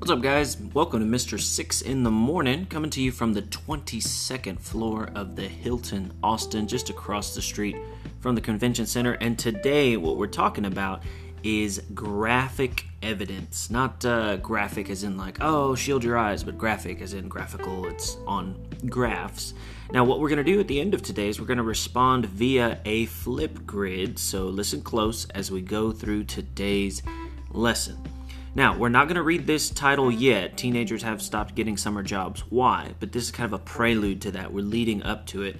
What's up, guys? Welcome to Mr. Six in the Morning, coming to you from the 22nd floor of the Hilton Austin, just across the street from the convention center. And today, what we're talking about is graphic evidence. Not uh, graphic as in, like, oh, shield your eyes, but graphic as in graphical, it's on graphs. Now, what we're going to do at the end of today is we're going to respond via a flip grid. So, listen close as we go through today's lesson. Now, we're not going to read this title yet. Teenagers have stopped getting summer jobs. Why? But this is kind of a prelude to that. We're leading up to it.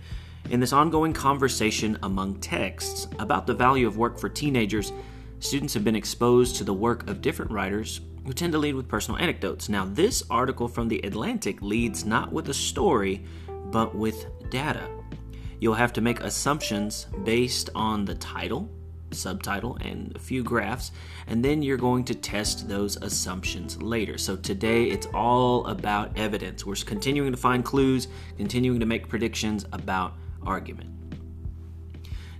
In this ongoing conversation among texts about the value of work for teenagers, students have been exposed to the work of different writers who tend to lead with personal anecdotes. Now, this article from The Atlantic leads not with a story, but with data. You'll have to make assumptions based on the title, subtitle and a few graphs, and then you're going to test those assumptions later. So today it's all about evidence. We're continuing to find clues, continuing to make predictions about argument.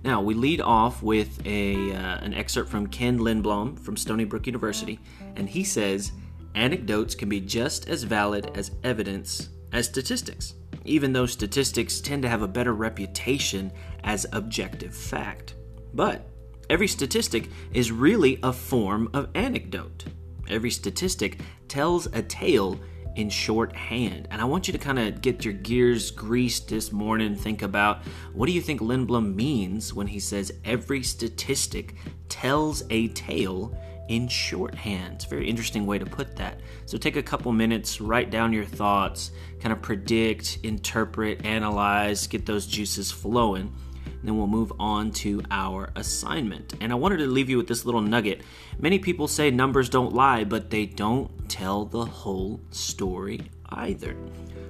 Now, we lead off with a, uh, an excerpt from Ken Lindblom from Stony Brook University, and he says anecdotes can be just as valid as evidence as statistics, even though statistics tend to have a better reputation as objective fact. But Every statistic is really a form of anecdote. Every statistic tells a tale in shorthand. And I want you to kind of get your gears greased this morning. Think about what do you think Lindblom means when he says every statistic tells a tale in shorthand? It's a very interesting way to put that. So take a couple minutes, write down your thoughts, kind of predict, interpret, analyze, get those juices flowing then we'll move on to our assignment. And I wanted to leave you with this little nugget. Many people say numbers don't lie, but they don't tell the whole story either.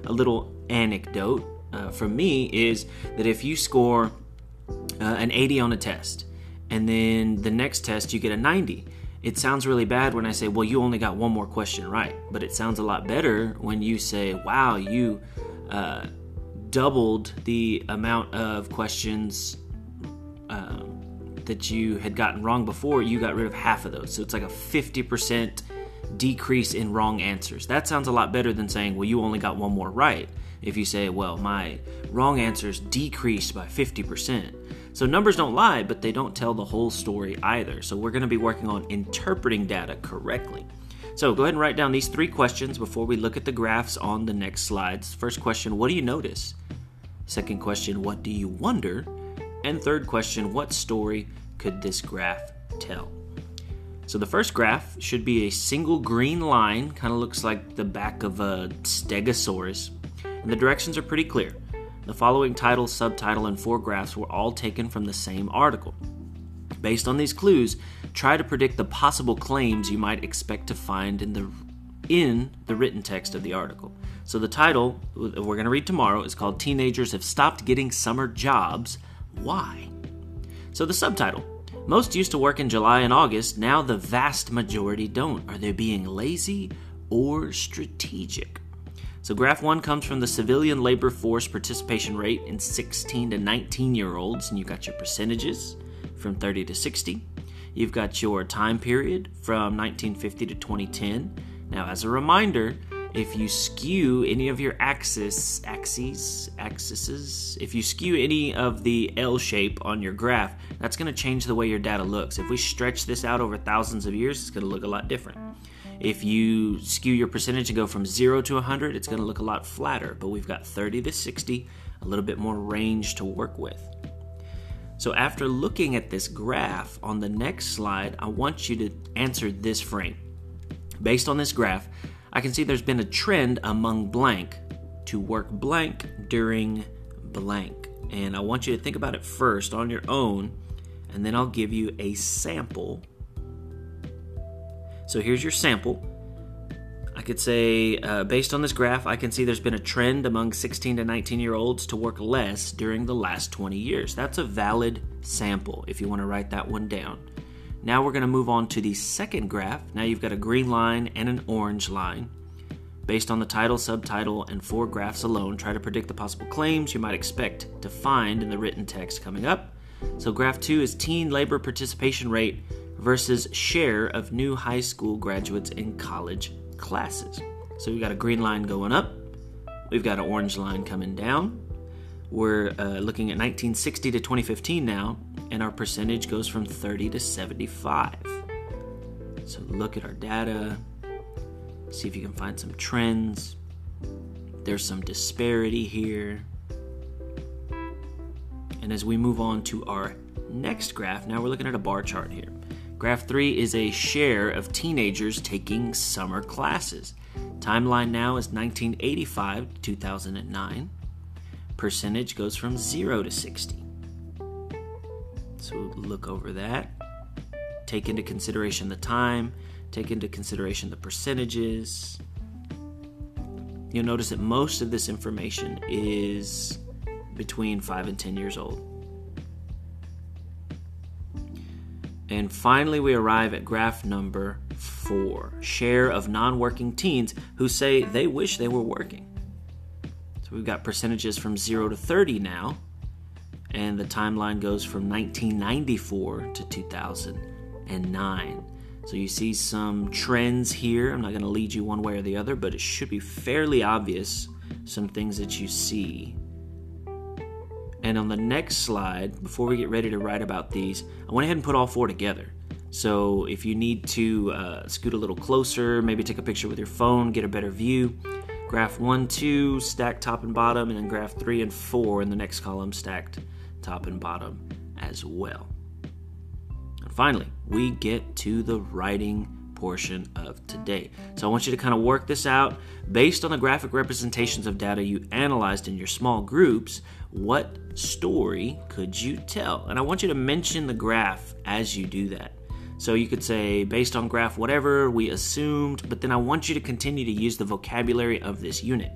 A little anecdote uh, from me is that if you score uh, an 80 on a test, and then the next test you get a 90, it sounds really bad when I say, well, you only got one more question right. But it sounds a lot better when you say, wow, you. Uh, doubled the amount of questions um, that you had gotten wrong before, you got rid of half of those. So it's like a 50% decrease in wrong answers. That sounds a lot better than saying, well, you only got one more right. If you say, well, my wrong answers decreased by 50%. So numbers don't lie, but they don't tell the whole story either. So we're going to be working on interpreting data correctly. So go ahead and write down these three questions before we look at the graphs on the next slides. First question What do you notice? Second question What do you wonder? And third question What story could this graph tell? So the first graph should be a single green line, kind of looks like the back of a stegosaurus, and the directions are pretty clear. The following title, subtitle, and four graphs were all taken from the same article. Based on these clues, try to predict the possible claims you might expect to find in the in the written text of the article. So the title we're going to read tomorrow is called Teenagers Have Stopped Getting Summer Jobs. Why? So the subtitle Most used to work in July and August, now the vast majority don't. Are they being lazy or strategic? So, graph one comes from the civilian labor force participation rate in 16 to 19 year olds, and you got your percentages from 30 to 60. You've got your time period from 1950 to 2010. Now, as a reminder, if you skew any of your axis, axes, axes, if you skew any of the L shape on your graph, that's going to change the way your data looks. If we stretch this out over thousands of years, it's going to look a lot different. If you skew your percentage and go from 0 to 100, it's going to look a lot flatter, but we've got 30 to 60, a little bit more range to work with. So after looking at this graph on the next slide, I want you to answer this frame. Based on this graph, I can see there's been a trend among blank to work blank during blank. And I want you to think about it first on your own, and then I'll give you a sample. So here's your sample. I could say, uh, based on this graph, I can see there's been a trend among 16 to 19 year olds to work less during the last 20 years. That's a valid sample if you want to write that one down. Now we're going to move on to the second graph. Now you've got a green line and an orange line. Based on the title, subtitle, and four graphs alone, try to predict the possible claims you might expect to find in the written text coming up. So, graph two is teen labor participation rate versus share of new high school graduates in college classes. So we've got a green line going up, we've got an orange line coming down. We're uh, looking at 1960 to 2015 now, and our percentage goes from 30 to 75. So look at our data, see if you can find some trends. There's some disparity here. And as we move on to our next graph, now we're looking at a bar chart here. Graph 3 is a share of teenagers taking summer classes. Timeline now is 1985 to 2009. Percentage goes from 0 to 60. So look over that. Take into consideration the time, take into consideration the percentages. You'll notice that most of this information is between 5 and 10 years old. And finally, we arrive at graph number four share of non working teens who say they wish they were working. So we've got percentages from 0 to 30 now, and the timeline goes from 1994 to 2009. So you see some trends here. I'm not going to lead you one way or the other, but it should be fairly obvious some things that you see and on the next slide, before we get ready to write about these, I went ahead and put all four together. So if you need to uh, scoot a little closer, maybe take a picture with your phone, get a better view, graph 1, 2 stacked top and bottom, and then graph 3 and 4 in the next column stacked top and bottom as well. And finally, we get to the writing portion of today. So I want you to kind of work this out based on the graphic representations of data you analyzed in your small groups. What story could you tell? And I want you to mention the graph as you do that. So you could say, based on graph whatever, we assumed, but then I want you to continue to use the vocabulary of this unit.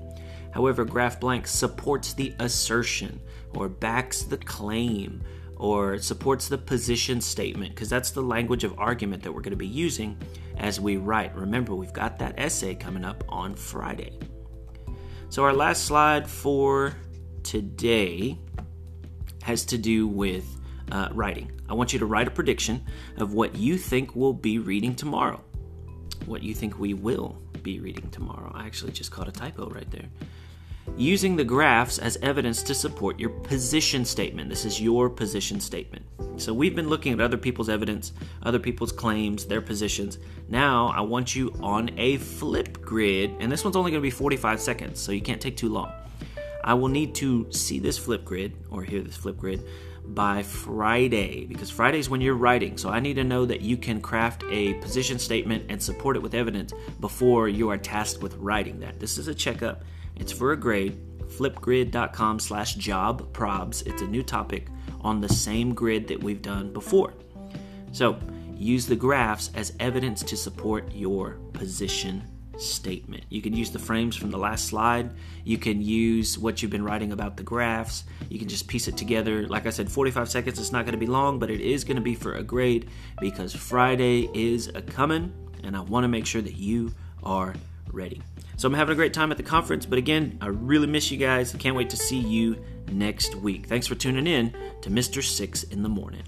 However, graph blank supports the assertion or backs the claim or supports the position statement because that's the language of argument that we're going to be using as we write. Remember, we've got that essay coming up on Friday. So, our last slide for today has to do with uh, writing. I want you to write a prediction of what you think we'll be reading tomorrow. What you think we will be reading tomorrow. I actually just caught a typo right there using the graphs as evidence to support your position statement. This is your position statement. So we've been looking at other people's evidence, other people's claims, their positions. Now I want you on a flip grid, and this one's only going to be 45 seconds, so you can't take too long. I will need to see this flip grid or hear this flip grid by Friday because Friday is when you're writing. So I need to know that you can craft a position statement and support it with evidence before you are tasked with writing that. This is a checkup it's for a grade. Flipgrid.com slash job probs. It's a new topic on the same grid that we've done before. So use the graphs as evidence to support your position statement. You can use the frames from the last slide. You can use what you've been writing about the graphs. You can just piece it together. Like I said, 45 seconds. It's not going to be long, but it is going to be for a grade because Friday is a coming, and I want to make sure that you are ready. So I'm having a great time at the conference, but again, I really miss you guys. Can't wait to see you next week. Thanks for tuning in to Mr. Six in the Morning.